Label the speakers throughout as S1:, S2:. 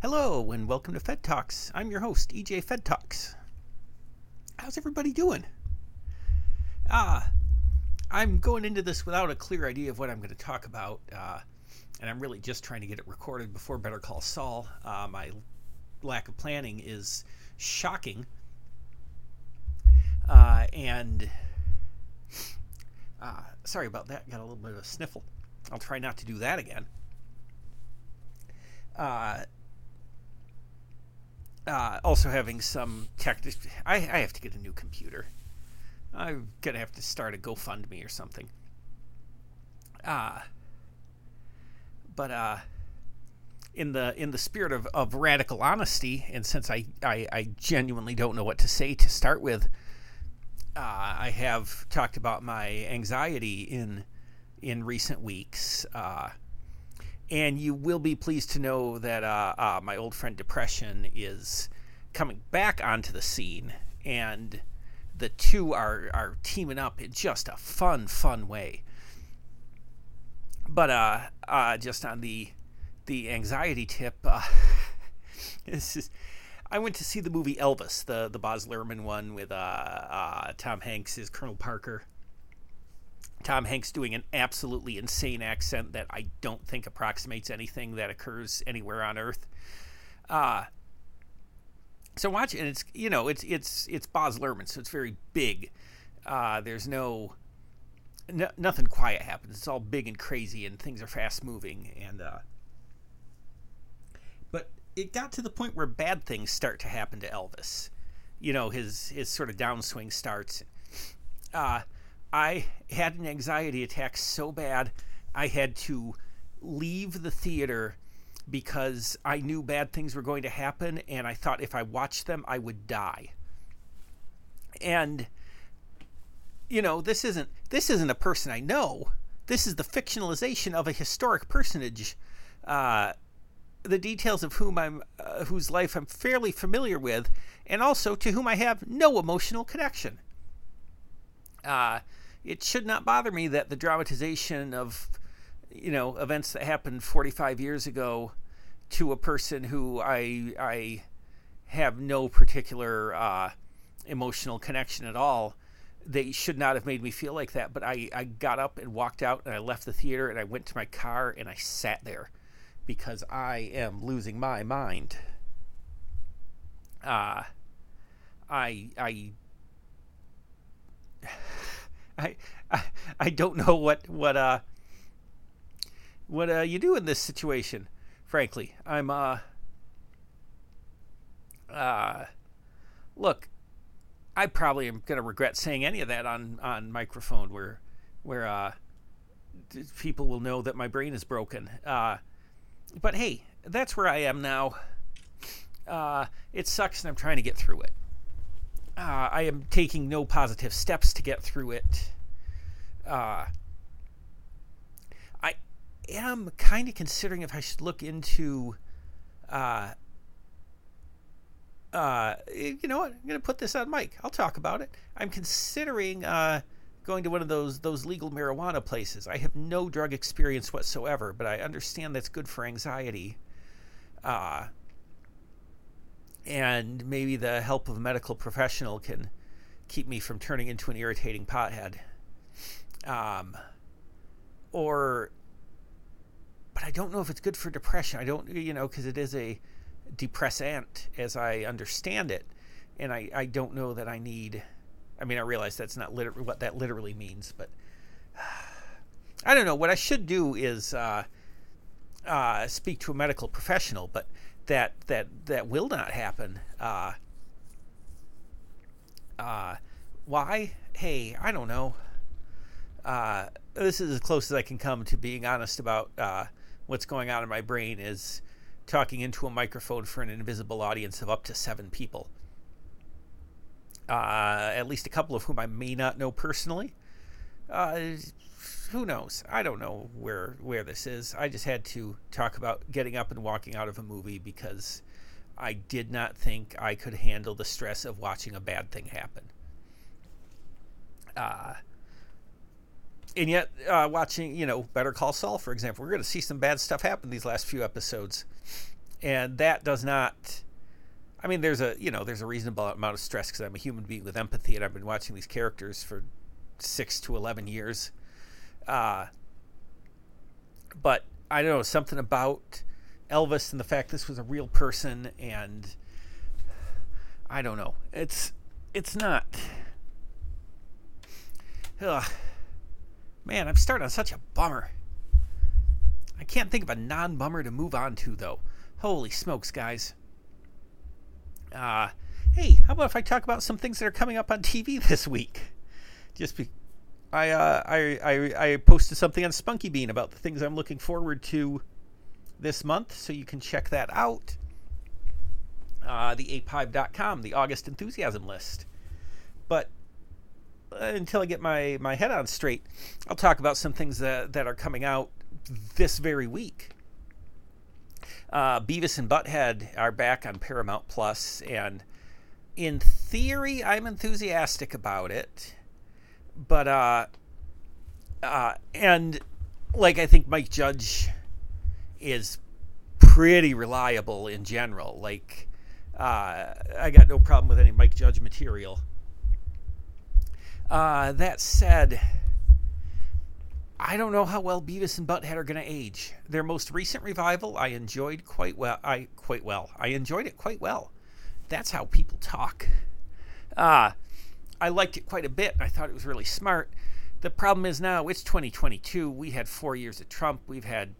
S1: Hello, and welcome to Fed Talks. I'm your host, EJ Fed Talks. How's everybody doing? Ah, I'm going into this without a clear idea of what I'm going to talk about, uh, and I'm really just trying to get it recorded before Better Call Saul. Uh, my lack of planning is shocking, uh, and uh, sorry about that. Got a little bit of a sniffle. I'll try not to do that again. Uh, uh, also having some tech. I, I have to get a new computer. I'm gonna have to start a GoFundMe or something. Uh, but uh, in the in the spirit of, of radical honesty, and since I, I, I genuinely don't know what to say to start with, uh, I have talked about my anxiety in in recent weeks. Uh, and you will be pleased to know that uh, uh, my old friend Depression is coming back onto the scene, and the two are are teaming up in just a fun, fun way. But uh, uh, just on the the anxiety tip, uh, this is. I went to see the movie Elvis, the the Baz Luhrmann one with uh, uh, Tom Hanks as Colonel Parker. Tom Hanks doing an absolutely insane accent that I don't think approximates anything that occurs anywhere on Earth. Uh, so watch and it's you know it's it's it's Baz Luhrmann, so it's very big. Uh, there's no, no, nothing quiet happens. It's all big and crazy, and things are fast moving. And uh, but it got to the point where bad things start to happen to Elvis. You know, his his sort of downswing starts. Uh, I had an anxiety attack so bad I had to leave the theater because I knew bad things were going to happen and I thought if I watched them I would die. And you know, this isn't this isn't a person I know. This is the fictionalization of a historic personage, uh, the details of whom I'm, uh, whose life I'm fairly familiar with, and also to whom I have no emotional connection. Uh, it should not bother me that the dramatization of you know events that happened 45 years ago to a person who I I have no particular uh, emotional connection at all. They should not have made me feel like that. But I, I got up and walked out and I left the theater and I went to my car and I sat there because I am losing my mind. Uh, I I I, I, I don't know what what uh what uh you do in this situation. Frankly, I'm uh uh look, I probably am gonna regret saying any of that on on microphone where where uh people will know that my brain is broken. Uh, but hey, that's where I am now. Uh, it sucks, and I'm trying to get through it uh, I am taking no positive steps to get through it. Uh, I am kind of considering if I should look into. Uh, uh, you know what? I'm going to put this on mic. I'll talk about it. I'm considering uh, going to one of those those legal marijuana places. I have no drug experience whatsoever, but I understand that's good for anxiety. Uh, and maybe the help of a medical professional can keep me from turning into an irritating pothead. Um, or, but I don't know if it's good for depression. I don't, you know, because it is a depressant as I understand it, and I, I don't know that I need. I mean, I realize that's not liter- what that literally means, but I don't know. What I should do is uh, uh, speak to a medical professional, but that that that will not happen. Uh, uh, why? Hey, I don't know. Uh, this is as close as I can come to being honest about uh, what's going on in my brain. Is talking into a microphone for an invisible audience of up to seven people. Uh, at least a couple of whom I may not know personally. Uh, who knows? I don't know where where this is. I just had to talk about getting up and walking out of a movie because I did not think I could handle the stress of watching a bad thing happen. Uh, and yet, uh, watching, you know, Better Call Saul, for example, we're going to see some bad stuff happen these last few episodes. and that does not. I mean, there's a you know there's a reasonable amount of stress because I'm a human being with empathy, and I've been watching these characters for six to eleven years. Uh, but I don't know something about Elvis and the fact this was a real person, and I don't know. It's it's not. Ugh. Man, I'm starting on such a bummer. I can't think of a non bummer to move on to, though. Holy smokes, guys. Uh, hey, how about if I talk about some things that are coming up on TV this week? Just be. I, uh, I, I, I posted something on Spunky Bean about the things I'm looking forward to this month, so you can check that out. Uh, the apehive.com, the August enthusiasm list. But until I get my, my head on straight, I'll talk about some things that, that are coming out this very week. Uh, Beavis and Butthead are back on Paramount Plus, and in theory, I'm enthusiastic about it. But uh, uh, and like I think Mike Judge is pretty reliable in general. Like uh, I got no problem with any Mike Judge material. Uh, that said, I don't know how well Beavis and Butthead are going to age. Their most recent revival, I enjoyed quite well. I quite well. I enjoyed it quite well. That's how people talk. Uh, I liked it quite a bit. I thought it was really smart. The problem is now it's 2022. We had four years of Trump. We've had,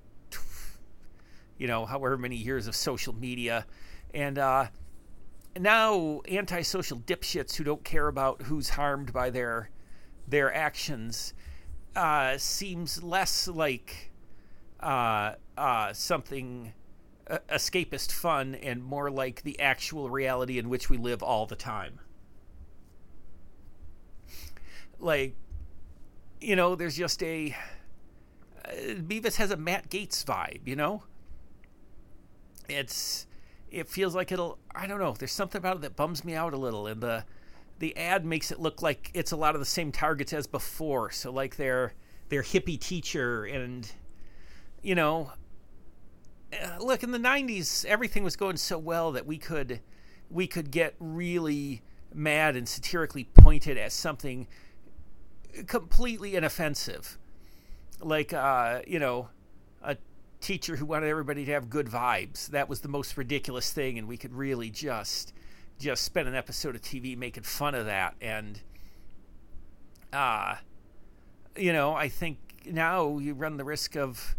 S1: you know, however many years of social media, and uh, now antisocial dipshits who don't care about who's harmed by their their actions uh, seems less like uh, uh, something escapist fun and more like the actual reality in which we live all the time. Like, you know, there's just a uh, Beavis has a Matt Gaetz vibe, you know. It's it feels like it'll I don't know, there's something about it that bums me out a little and the the ad makes it look like it's a lot of the same targets as before. So like their their hippie teacher and you know uh, look in the 90s everything was going so well that we could we could get really mad and satirically pointed at something completely inoffensive like uh, you know a teacher who wanted everybody to have good vibes. That was the most ridiculous thing, and we could really just just spend an episode of TV making fun of that. And uh you know, I think now you run the risk of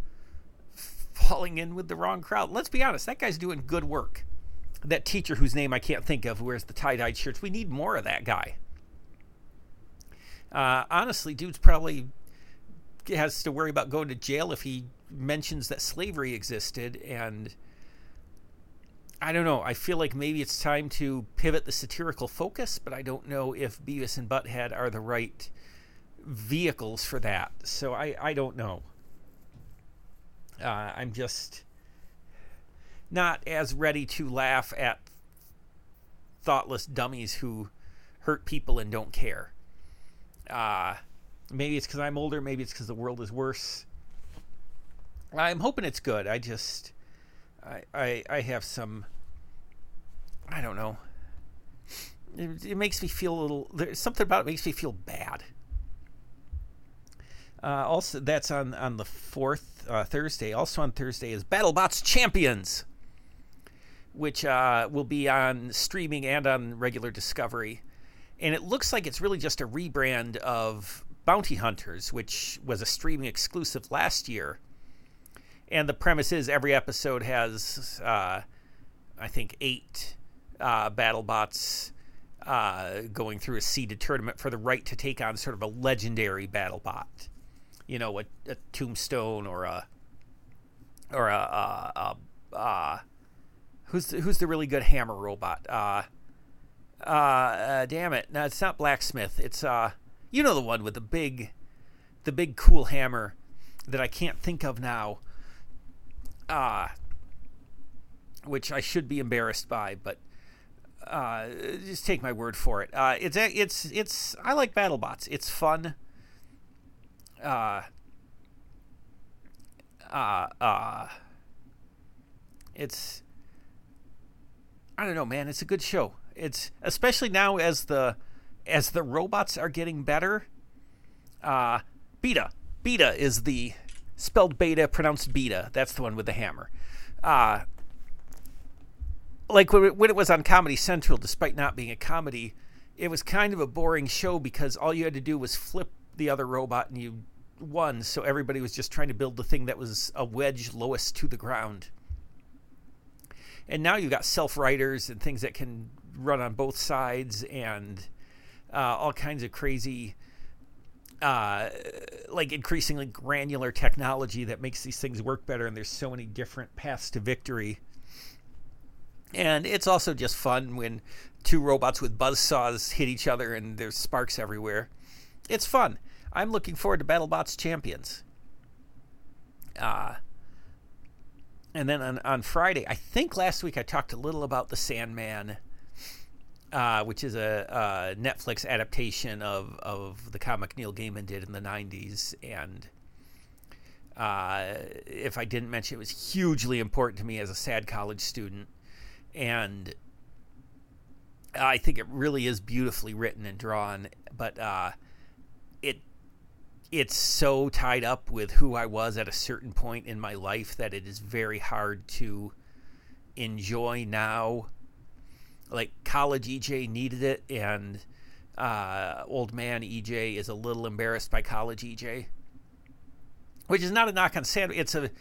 S1: falling in with the wrong crowd. Let's be honest, that guy's doing good work. That teacher whose name I can't think of, wears the tie-dyed shirts, we need more of that guy. Uh, honestly, dude's probably has to worry about going to jail if he mentions that slavery existed and I don't know. I feel like maybe it's time to pivot the satirical focus, but I don't know if Beavis and Butthead are the right vehicles for that. So I, I don't know. Uh, I'm just not as ready to laugh at thoughtless dummies who hurt people and don't care. Uh, maybe it's because I'm older. Maybe it's because the world is worse. I'm hoping it's good. I just, I, I, I have some. I don't know. It, it makes me feel a little. There's something about it makes me feel bad. Uh, also, that's on on the fourth uh, Thursday. Also on Thursday is BattleBots Champions, which uh, will be on streaming and on regular Discovery. And it looks like it's really just a rebrand of Bounty Hunters, which was a streaming exclusive last year. And the premise is every episode has, uh, I think, eight uh, BattleBots uh, going through a seeded tournament for the right to take on sort of a legendary battle bot, You know, a, a Tombstone or a or a, a, a, a who's the, who's the really good hammer robot? Uh, uh, damn it! No, it's not blacksmith. It's uh, you know the one with the big, the big cool hammer that I can't think of now. Uh, which I should be embarrassed by, but uh, just take my word for it. Uh, it's it's it's I like BattleBots. It's fun. Uh, uh, uh, it's I don't know, man. It's a good show. It's especially now as the as the robots are getting better. Uh, Beta, Beta is the spelled beta, pronounced beta. That's the one with the hammer. Uh, like when it, when it was on Comedy Central, despite not being a comedy, it was kind of a boring show because all you had to do was flip the other robot and you won. So everybody was just trying to build the thing that was a wedge lowest to the ground. And now you've got self righters and things that can run on both sides and uh, all kinds of crazy, uh, like increasingly granular technology that makes these things work better. And there's so many different paths to victory. And it's also just fun when two robots with buzz saws hit each other and there's sparks everywhere. It's fun. I'm looking forward to BattleBots Champions. Uh, and then on, on Friday, I think last week I talked a little about The Sandman, uh, which is a, a, Netflix adaptation of, of the comic Neil Gaiman did in the 90s. And uh, if I didn't mention, it was hugely important to me as a sad college student and I think it really is beautifully written and drawn, but uh, it it's so tied up with who I was at a certain point in my life that it is very hard to enjoy now. Like college EJ needed it, and uh, old man EJ is a little embarrassed by college EJ, which is not a knock on Sand. It's a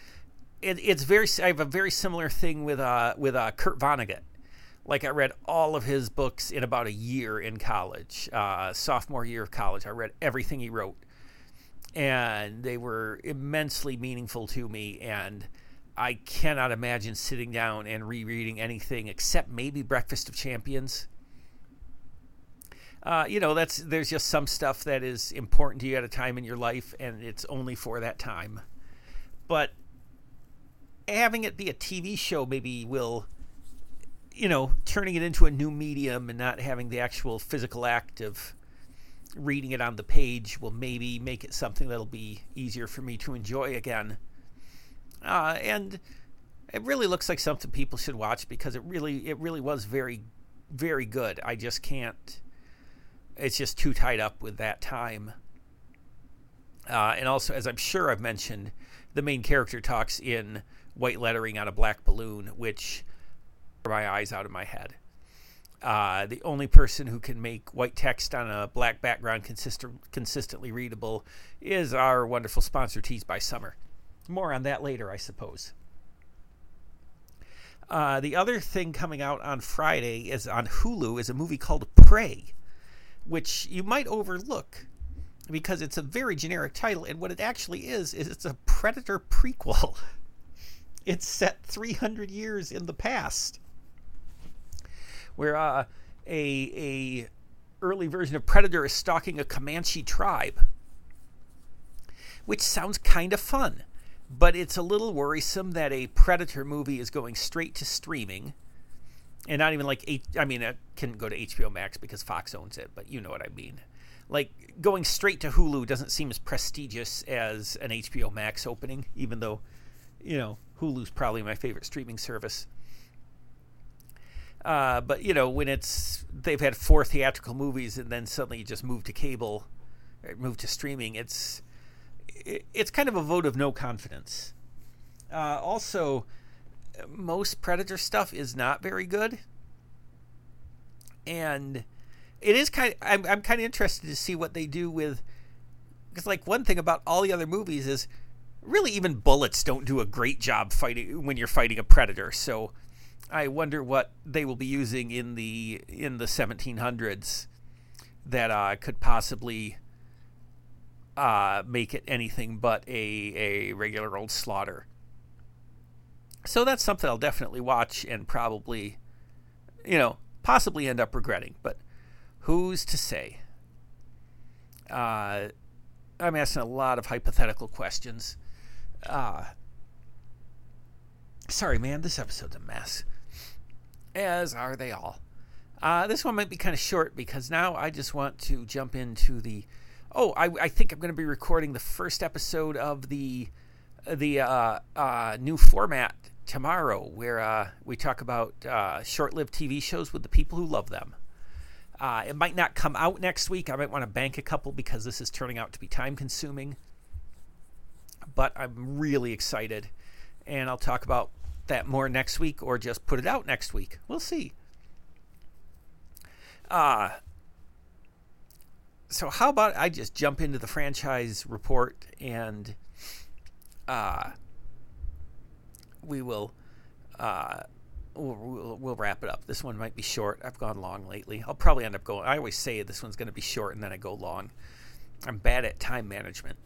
S1: it, it's very. I have a very similar thing with uh with uh Kurt Vonnegut. Like I read all of his books in about a year in college, uh, sophomore year of college. I read everything he wrote, and they were immensely meaningful to me. And I cannot imagine sitting down and rereading anything except maybe Breakfast of Champions. Uh, you know, that's there's just some stuff that is important to you at a time in your life, and it's only for that time. But having it be a TV show maybe will, you know, turning it into a new medium and not having the actual physical act of reading it on the page will maybe make it something that'll be easier for me to enjoy again. Uh, and it really looks like something people should watch because it really it really was very very good. I just can't. It's just too tied up with that time. Uh, and also, as I'm sure I've mentioned, the main character talks in white lettering on a black balloon, which my eyes out of my head. Uh, the only person who can make white text on a black background consistent, consistently readable is our wonderful sponsor, Tees by Summer. More on that later, I suppose. Uh, the other thing coming out on Friday is on Hulu is a movie called Prey, which you might overlook because it's a very generic title, and what it actually is is it's a Predator prequel. it's set 300 years in the past, where uh, a a early version of Predator is stalking a Comanche tribe, which sounds kind of fun, but it's a little worrisome that a Predator movie is going straight to streaming. And not even like, I mean, it can go to HBO Max because Fox owns it, but you know what I mean like going straight to Hulu doesn't seem as prestigious as an HBO Max opening, even though, you know, Hulu's probably my favorite streaming service. Uh, but you know, when it's they've had four theatrical movies and then suddenly you just move to cable, move to streaming, it's it's kind of a vote of no confidence. Uh, also, most Predator stuff is not very good, and it is kind. Of, I'm I'm kind of interested to see what they do with because like one thing about all the other movies is really even bullets don't do a great job fighting when you're fighting a predator. So I wonder what they will be using in the in the 1700s that uh, could possibly uh, make it anything but a a regular old slaughter. So that's something I'll definitely watch and probably, you know, possibly end up regretting. But who's to say? Uh, I'm asking a lot of hypothetical questions. Uh, sorry, man, this episode's a mess. As are they all. Uh, this one might be kind of short because now I just want to jump into the. Oh, I, I think I'm going to be recording the first episode of the the uh, uh, new format tomorrow, where uh, we talk about uh, short lived TV shows with the people who love them. Uh, it might not come out next week. I might want to bank a couple because this is turning out to be time consuming. But I'm really excited. And I'll talk about that more next week or just put it out next week. We'll see. Uh, so, how about I just jump into the franchise report and uh, we will. Uh, We'll, we'll, wrap it up. This one might be short. I've gone long lately. I'll probably end up going. I always say this one's going to be short, and then I go long. I'm bad at time management.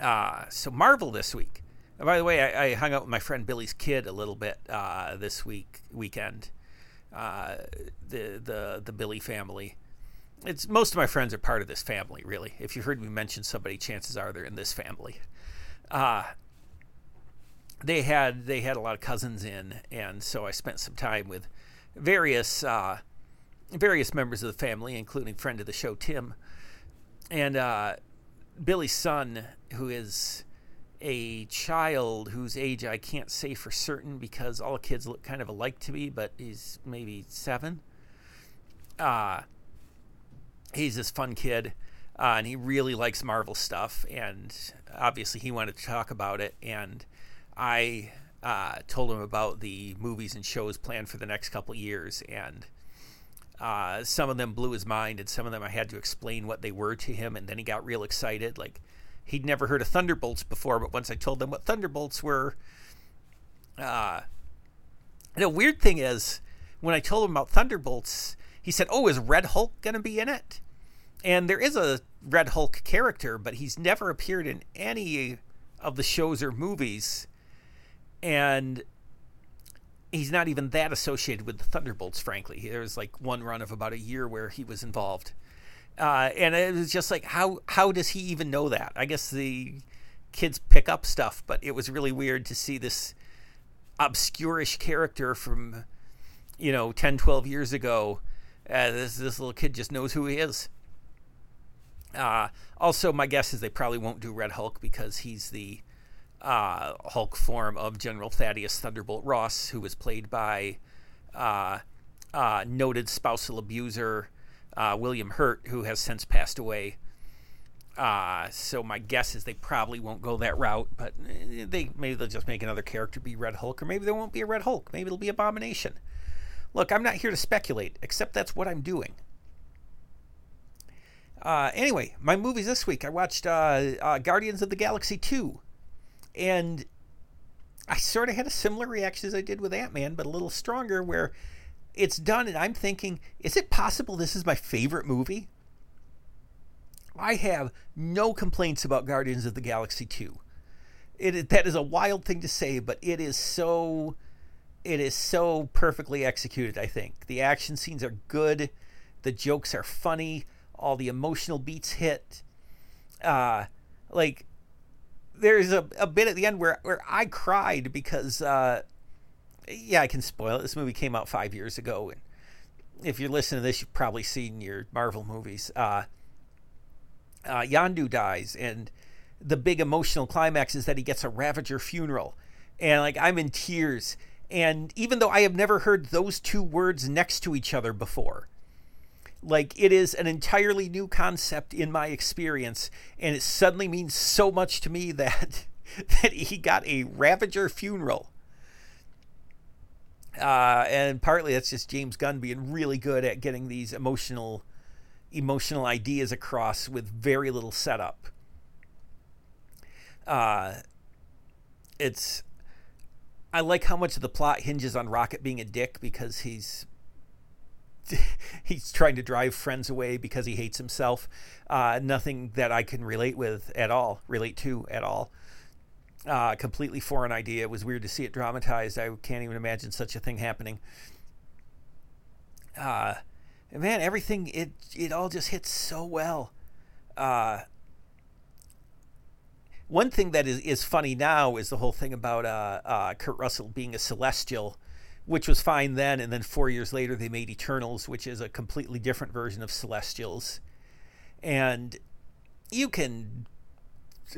S1: Uh, so Marvel this week. And by the way, I, I, hung out with my friend Billy's kid a little bit uh, this week weekend. Uh, the the the Billy family. It's most of my friends are part of this family. Really, if you heard me mention somebody, chances are they're in this family. Uh, they had they had a lot of cousins in, and so I spent some time with various uh, various members of the family, including friend of the show Tim, and uh, Billy's son, who is a child whose age I can't say for certain because all kids look kind of alike to me, but he's maybe seven. Uh, he's this fun kid, uh, and he really likes Marvel stuff, and obviously he wanted to talk about it, and I uh, told him about the movies and shows planned for the next couple years, and uh, some of them blew his mind, and some of them I had to explain what they were to him, and then he got real excited. Like he'd never heard of Thunderbolts before, but once I told them what Thunderbolts were, uh, the weird thing is when I told him about Thunderbolts, he said, "Oh, is Red Hulk going to be in it?" And there is a Red Hulk character, but he's never appeared in any of the shows or movies and he's not even that associated with the Thunderbolts, frankly. There was like one run of about a year where he was involved. Uh, and it was just like, how how does he even know that? I guess the kids pick up stuff, but it was really weird to see this obscurish character from, you know, 10, 12 years ago. Uh, this, this little kid just knows who he is. Uh, also, my guess is they probably won't do Red Hulk because he's the uh, Hulk form of General Thaddeus Thunderbolt Ross, who was played by uh, uh, noted spousal abuser uh, William Hurt, who has since passed away. Uh, so my guess is they probably won't go that route, but eh, they maybe they'll just make another character be Red Hulk, or maybe there won't be a Red Hulk. Maybe it'll be Abomination. Look, I'm not here to speculate, except that's what I'm doing. Uh, anyway, my movies this week. I watched Guardians of the Galaxy 2 and I sort of had a similar reaction as I did with Ant Man, but a little stronger, where it's done, and I'm thinking, is it possible this is my favorite movie? I have no complaints about Guardians of the Galaxy 2. It, that is a wild thing to say, but it is so it is so perfectly executed, I think. The action scenes are good, the jokes are funny, all the emotional beats hit. Uh like there's a, a bit at the end where, where I cried because, uh, yeah, I can spoil it. This movie came out five years ago. And if you're listening to this, you've probably seen your Marvel movies. Uh, uh, Yondu dies, and the big emotional climax is that he gets a Ravager funeral. And, like, I'm in tears. And even though I have never heard those two words next to each other before, like it is an entirely new concept in my experience and it suddenly means so much to me that that he got a ravager funeral uh, and partly that's just James Gunn being really good at getting these emotional emotional ideas across with very little setup. Uh, it's I like how much of the plot hinges on Rocket being a dick because he's he's trying to drive friends away because he hates himself. Uh, nothing that I can relate with at all, relate to at all. Uh, completely foreign idea. It was weird to see it dramatized. I can't even imagine such a thing happening. Uh, man, everything it it all just hits so well. Uh, one thing that is, is funny now is the whole thing about uh, uh, Kurt Russell being a celestial which was fine then. And then four years later, they made Eternals, which is a completely different version of Celestials. And you can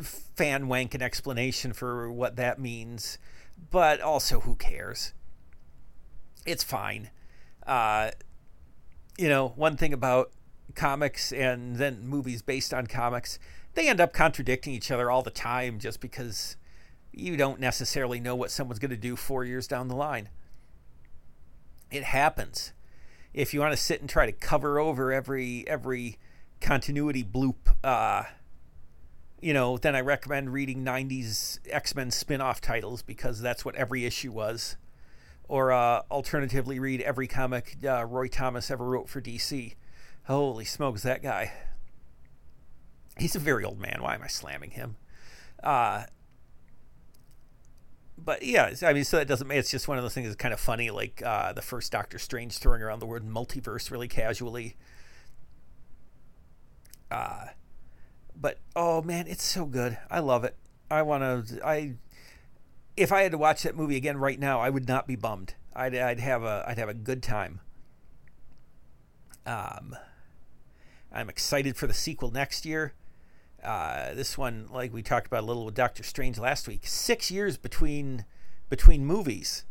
S1: fan wank an explanation for what that means. but also who cares? It's fine. Uh, you know, one thing about comics and then movies based on comics, they end up contradicting each other all the time just because you don't necessarily know what someone's going to do four years down the line. It happens. If you want to sit and try to cover over every every continuity bloop, uh, you know, then I recommend reading 90s X Men spin off titles because that's what every issue was. Or uh, alternatively, read every comic uh, Roy Thomas ever wrote for DC. Holy smokes, that guy. He's a very old man. Why am I slamming him? Uh, but yeah, I mean, so that doesn't mean it's just one of those things that's kind of funny, like uh, the first Doctor Strange throwing around the word multiverse really casually. Uh, but oh man, it's so good. I love it. I want to. I if I had to watch that movie again right now, I would not be bummed. I'd, I'd have a I'd have a good time. Um, I'm excited for the sequel next year. Uh, this one, like we talked about a little with Doctor Strange last week, six years between between movies.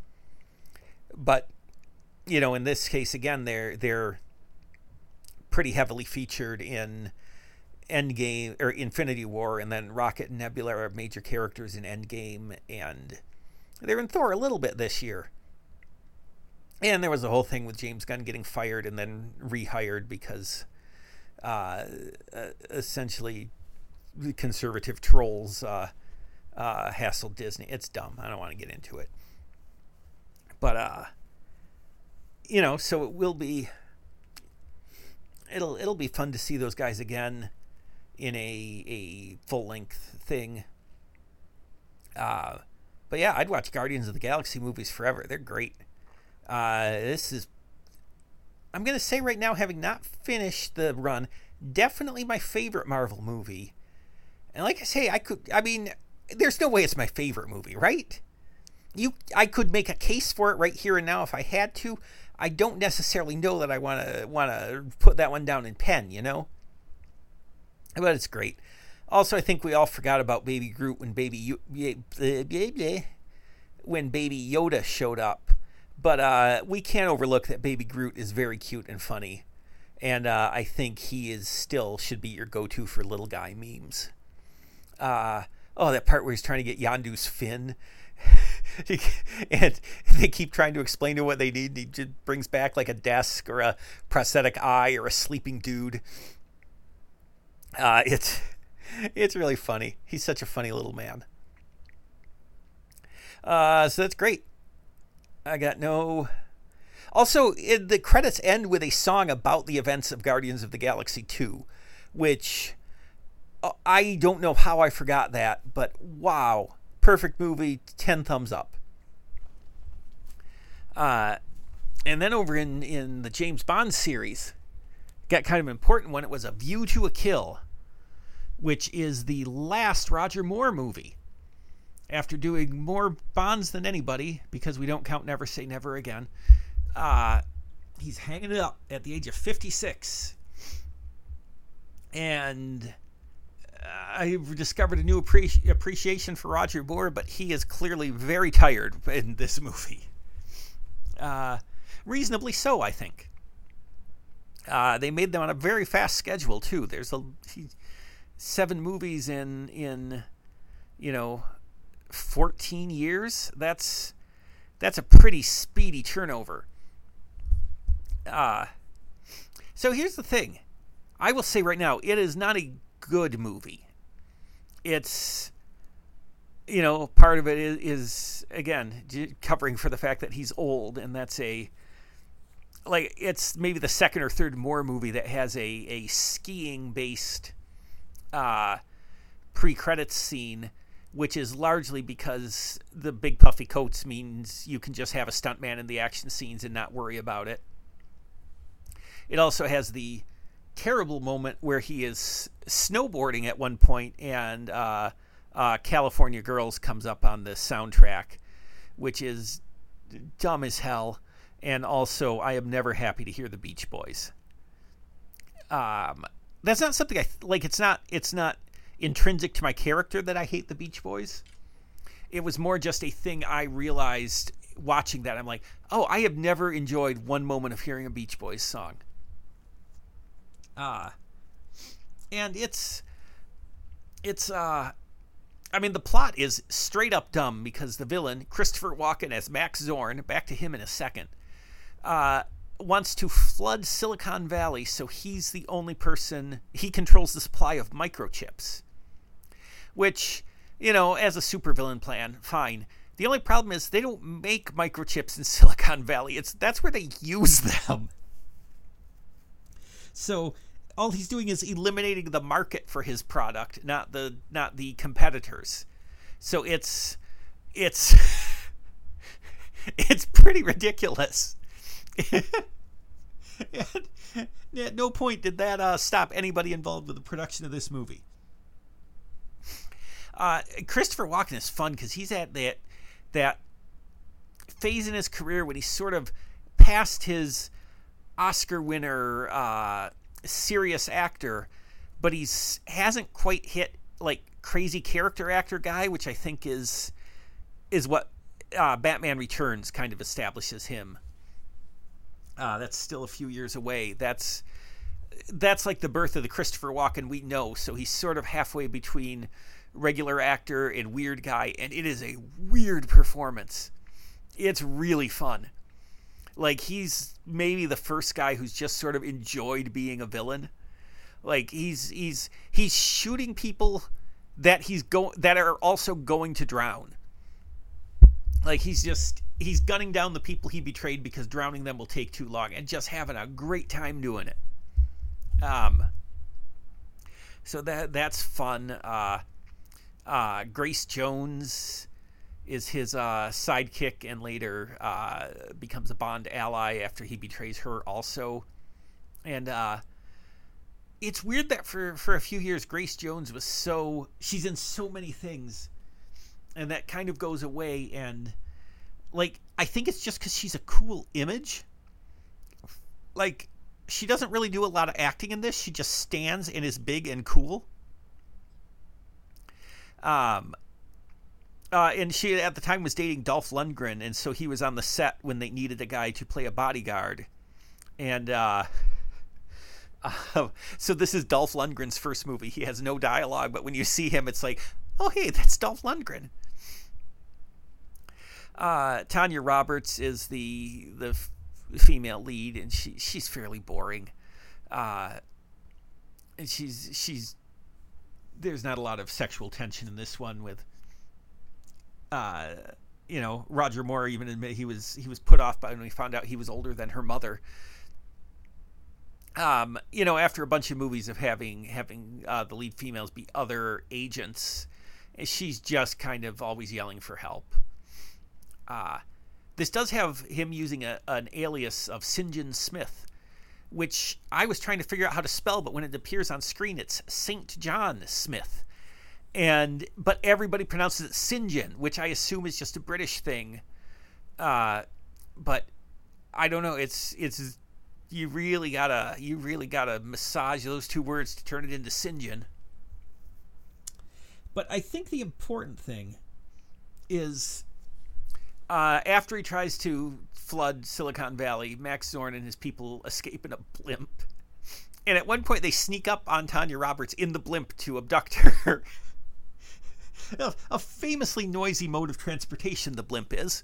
S1: But you know, in this case, again, they're they're pretty heavily featured in Endgame or Infinity War, and then Rocket and Nebula are major characters in Endgame, and they're in Thor a little bit this year. And there was the whole thing with James Gunn getting fired and then rehired because uh, uh, essentially conservative trolls uh, uh, hassled Disney. It's dumb. I don't want to get into it. But uh, you know, so it will be. It'll it'll be fun to see those guys again in a a full length thing. Uh, but yeah, I'd watch Guardians of the Galaxy movies forever. They're great. Uh, this is, I'm gonna say right now, having not finished the run, definitely my favorite Marvel movie. And like I say, I could, I mean, there's no way it's my favorite movie, right? You, I could make a case for it right here and now if I had to. I don't necessarily know that I want to want to put that one down in pen, you know but it's great. Also, I think we all forgot about Baby Groot when Baby when Baby Yoda showed up, but uh, we can't overlook that Baby Groot is very cute and funny, and uh, I think he is still should be your go-to for little guy memes. Uh, oh, that part where he's trying to get Yondu's fin. and they keep trying to explain to him what they need. he just brings back like a desk or a prosthetic eye or a sleeping dude. Uh, it's it's really funny. He's such a funny little man. Uh, so that's great. I got no. Also, it, the credits end with a song about the events of Guardians of the Galaxy 2, which I don't know how I forgot that, but wow. Perfect movie, 10 thumbs up. Uh, and then over in, in the James Bond series, got kind of important one. It was A View to a Kill which is the last Roger Moore movie. After doing more Bonds than anybody, because we don't count Never Say Never Again, uh, he's hanging it up at the age of 56. And I've discovered a new appreci- appreciation for Roger Moore, but he is clearly very tired in this movie. Uh, reasonably so, I think. Uh, they made them on a very fast schedule too. There's a he, seven movies in in you know 14 years that's that's a pretty speedy turnover uh so here's the thing i will say right now it is not a good movie it's you know part of it is, is again covering for the fact that he's old and that's a like it's maybe the second or third Moore movie that has a a skiing based uh, pre-credits scene, which is largely because the big puffy coats means you can just have a stuntman in the action scenes and not worry about it. It also has the terrible moment where he is snowboarding at one point and uh, uh, California Girls comes up on the soundtrack, which is dumb as hell. And also, I am never happy to hear the Beach Boys. Um, that's not something I like. It's not. It's not intrinsic to my character that I hate the Beach Boys. it was more just a thing I realized watching that. I'm like, oh, I have never enjoyed one moment of hearing a Beach Boys song. Uh, and it's, it's, uh, I mean, the plot is straight up dumb because the villain, Christopher Walken as Max Zorn, back to him in a second, uh, wants to flood Silicon Valley so he's the only person, he controls the supply of microchips. Which, you know, as a supervillain plan, fine. The only problem is they don't make microchips in Silicon Valley. It's that's where they use them. So all he's doing is eliminating the market for his product, not the not the competitors. So it's it's it's pretty ridiculous. and at no point did that uh, stop anybody involved with the production of this movie. Uh, Christopher Walken is fun because he's at that that phase in his career when he's sort of past his Oscar winner uh, serious actor, but he's hasn't quite hit like crazy character actor guy, which I think is is what uh, Batman Returns kind of establishes him. Uh, that's still a few years away. That's that's like the birth of the Christopher Walken we know. So he's sort of halfway between regular actor and weird guy, and it is a weird performance. It's really fun. Like he's maybe the first guy who's just sort of enjoyed being a villain. Like he's he's he's shooting people that he's go that are also going to drown. Like he's just he's gunning down the people he betrayed because drowning them will take too long and just having a great time doing it. Um so that that's fun. Uh uh, Grace Jones is his uh, sidekick and later uh, becomes a Bond ally after he betrays her also. And uh, it's weird that for, for a few years, Grace Jones was so. She's in so many things. And that kind of goes away. And, like, I think it's just because she's a cool image. Like, she doesn't really do a lot of acting in this. She just stands and is big and cool. Um, uh, and she at the time was dating Dolph Lundgren, and so he was on the set when they needed a guy to play a bodyguard. And uh, uh, so this is Dolph Lundgren's first movie. He has no dialogue, but when you see him, it's like, oh hey, that's Dolph Lundgren. Uh, Tanya Roberts is the the f- female lead, and she she's fairly boring. Uh, and she's she's there's not a lot of sexual tension in this one with uh you know Roger Moore even admit he was he was put off by when he found out he was older than her mother um you know after a bunch of movies of having having uh, the lead females be other agents she's just kind of always yelling for help uh this does have him using a, an alias of St. John Smith which I was trying to figure out how to spell, but when it appears on screen, it's St. John Smith. And but everybody pronounces it Sinjin, which I assume is just a British thing. Uh, but I don't know. It's it's you really gotta you really gotta massage those two words to turn it into Sinjin. But I think the important thing is uh, after he tries to flood Silicon Valley, Max Zorn and his people escape in a blimp. And at one point, they sneak up on Tanya Roberts in the blimp to abduct her. a famously noisy mode of transportation, the blimp is.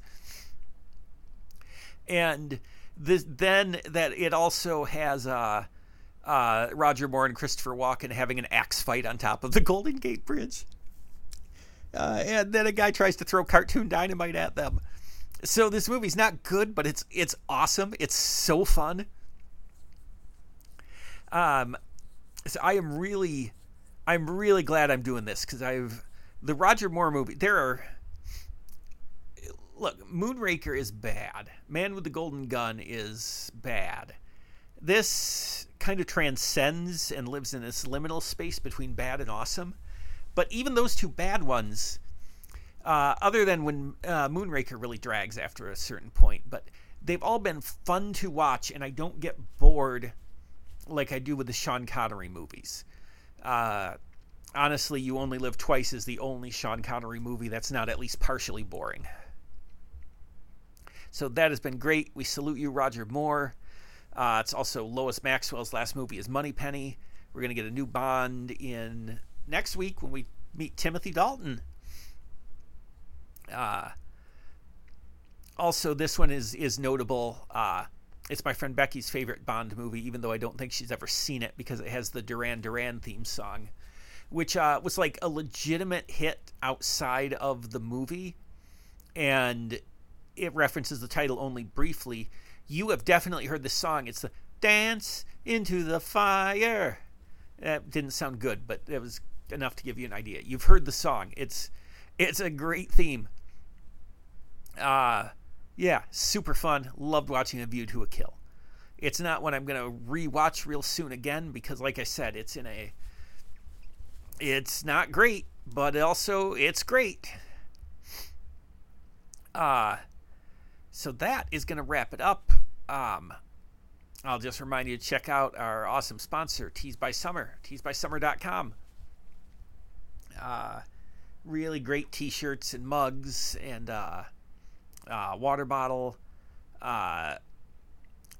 S1: And this, then that it also has uh, uh, Roger Moore and Christopher Walken having an axe fight on top of the Golden Gate Bridge. Uh, and then a guy tries to throw cartoon dynamite at them. So this movie's not good, but it's it's awesome. It's so fun. Um, so I am really, I'm really glad I'm doing this because I've the Roger Moore movie. There are look, Moonraker is bad. Man with the Golden Gun is bad. This kind of transcends and lives in this liminal space between bad and awesome. But even those two bad ones uh, other than when uh, Moonraker really drags after a certain point. But they've all been fun to watch, and I don't get bored like I do with the Sean Connery movies. Uh, honestly, You Only Live Twice is the only Sean Connery movie that's not at least partially boring. So that has been great. We salute you, Roger Moore. Uh, it's also Lois Maxwell's last movie is Moneypenny. We're going to get a new Bond in next week when we meet Timothy Dalton. Uh, also, this one is is notable. Uh, it's my friend Becky's favorite Bond movie, even though I don't think she's ever seen it because it has the Duran Duran theme song, which uh, was like a legitimate hit outside of the movie, and it references the title only briefly. You have definitely heard the song. It's the Dance into the Fire. That didn't sound good, but it was enough to give you an idea. You've heard the song. It's it's a great theme. Uh yeah, super fun. Loved watching A View to a Kill. It's not one I'm going to rewatch real soon again because like I said, it's in a it's not great, but also it's great. Uh so that is going to wrap it up. Um, I'll just remind you to check out our awesome sponsor, Tees by Summer, teesbysummer.com. Uh, really great t-shirts and mugs and uh, uh, water bottle.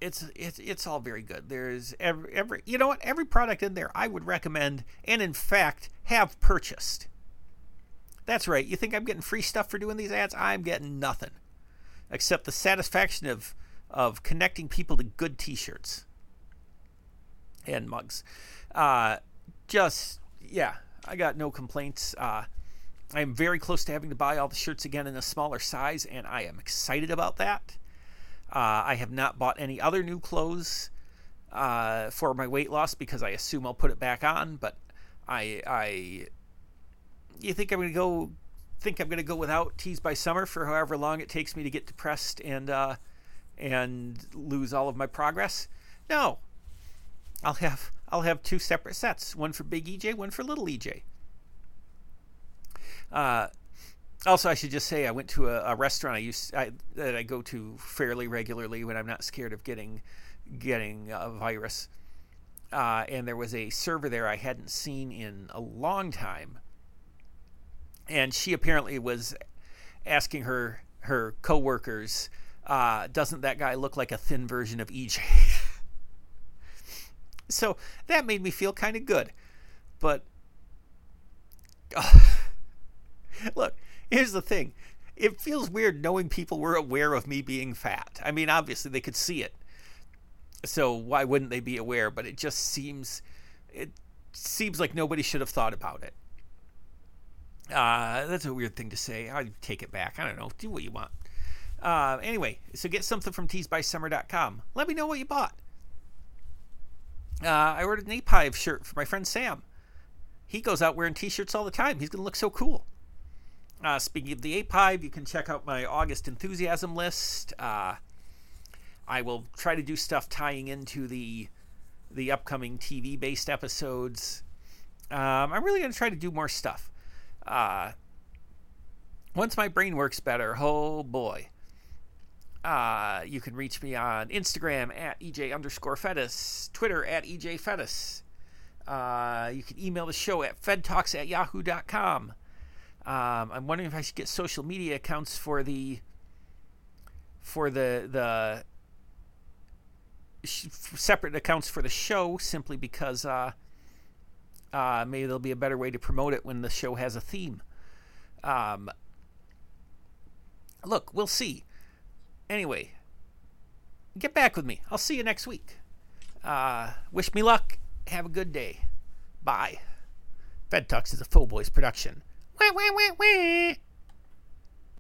S1: It's it's it's all very good. There's every every you know what every product in there I would recommend and in fact have purchased. That's right. You think I'm getting free stuff for doing these ads? I'm getting nothing except the satisfaction of of connecting people to good T-shirts and mugs. Uh, just yeah, I got no complaints. Uh, I am very close to having to buy all the shirts again in a smaller size, and I am excited about that. Uh, I have not bought any other new clothes uh, for my weight loss because I assume I'll put it back on. But I, I, you think I'm going to go? Think I'm to go without tees by summer for however long it takes me to get depressed and uh, and lose all of my progress? No. I'll have I'll have two separate sets, one for Big EJ, one for Little EJ. Also, I should just say I went to a, a restaurant I used I, that I go to fairly regularly when I'm not scared of getting getting a virus. Uh, and there was a server there I hadn't seen in a long time, and she apparently was asking her her coworkers, uh, "Doesn't that guy look like a thin version of EJ?" so that made me feel kind of good, but. Uh, Look, here's the thing. It feels weird knowing people were aware of me being fat. I mean, obviously they could see it. So why wouldn't they be aware? But it just seems it seems like nobody should have thought about it. Uh, that's a weird thing to say. I take it back. I don't know. Do what you want. Uh, anyway, so get something from teesbysummer.com. Let me know what you bought. Uh, I ordered an Ape Hive shirt for my friend Sam. He goes out wearing t-shirts all the time. He's going to look so cool. Uh, speaking of the Ape Hive, you can check out my August enthusiasm list. Uh, I will try to do stuff tying into the the upcoming TV based episodes. Um, I'm really going to try to do more stuff. Uh, once my brain works better, oh boy. Uh, you can reach me on Instagram at EJ underscore Fetus, Twitter at EJ Fetus. Uh, you can email the show at fedtalks at yahoo.com. Um, I'm wondering if I should get social media accounts for the for the the separate accounts for the show, simply because uh, uh, maybe there'll be a better way to promote it when the show has a theme. Um, look, we'll see. Anyway, get back with me. I'll see you next week. Uh, wish me luck. Have a good day. Bye. Fed is a Faux Boys production. Wah, wah, wah, wah.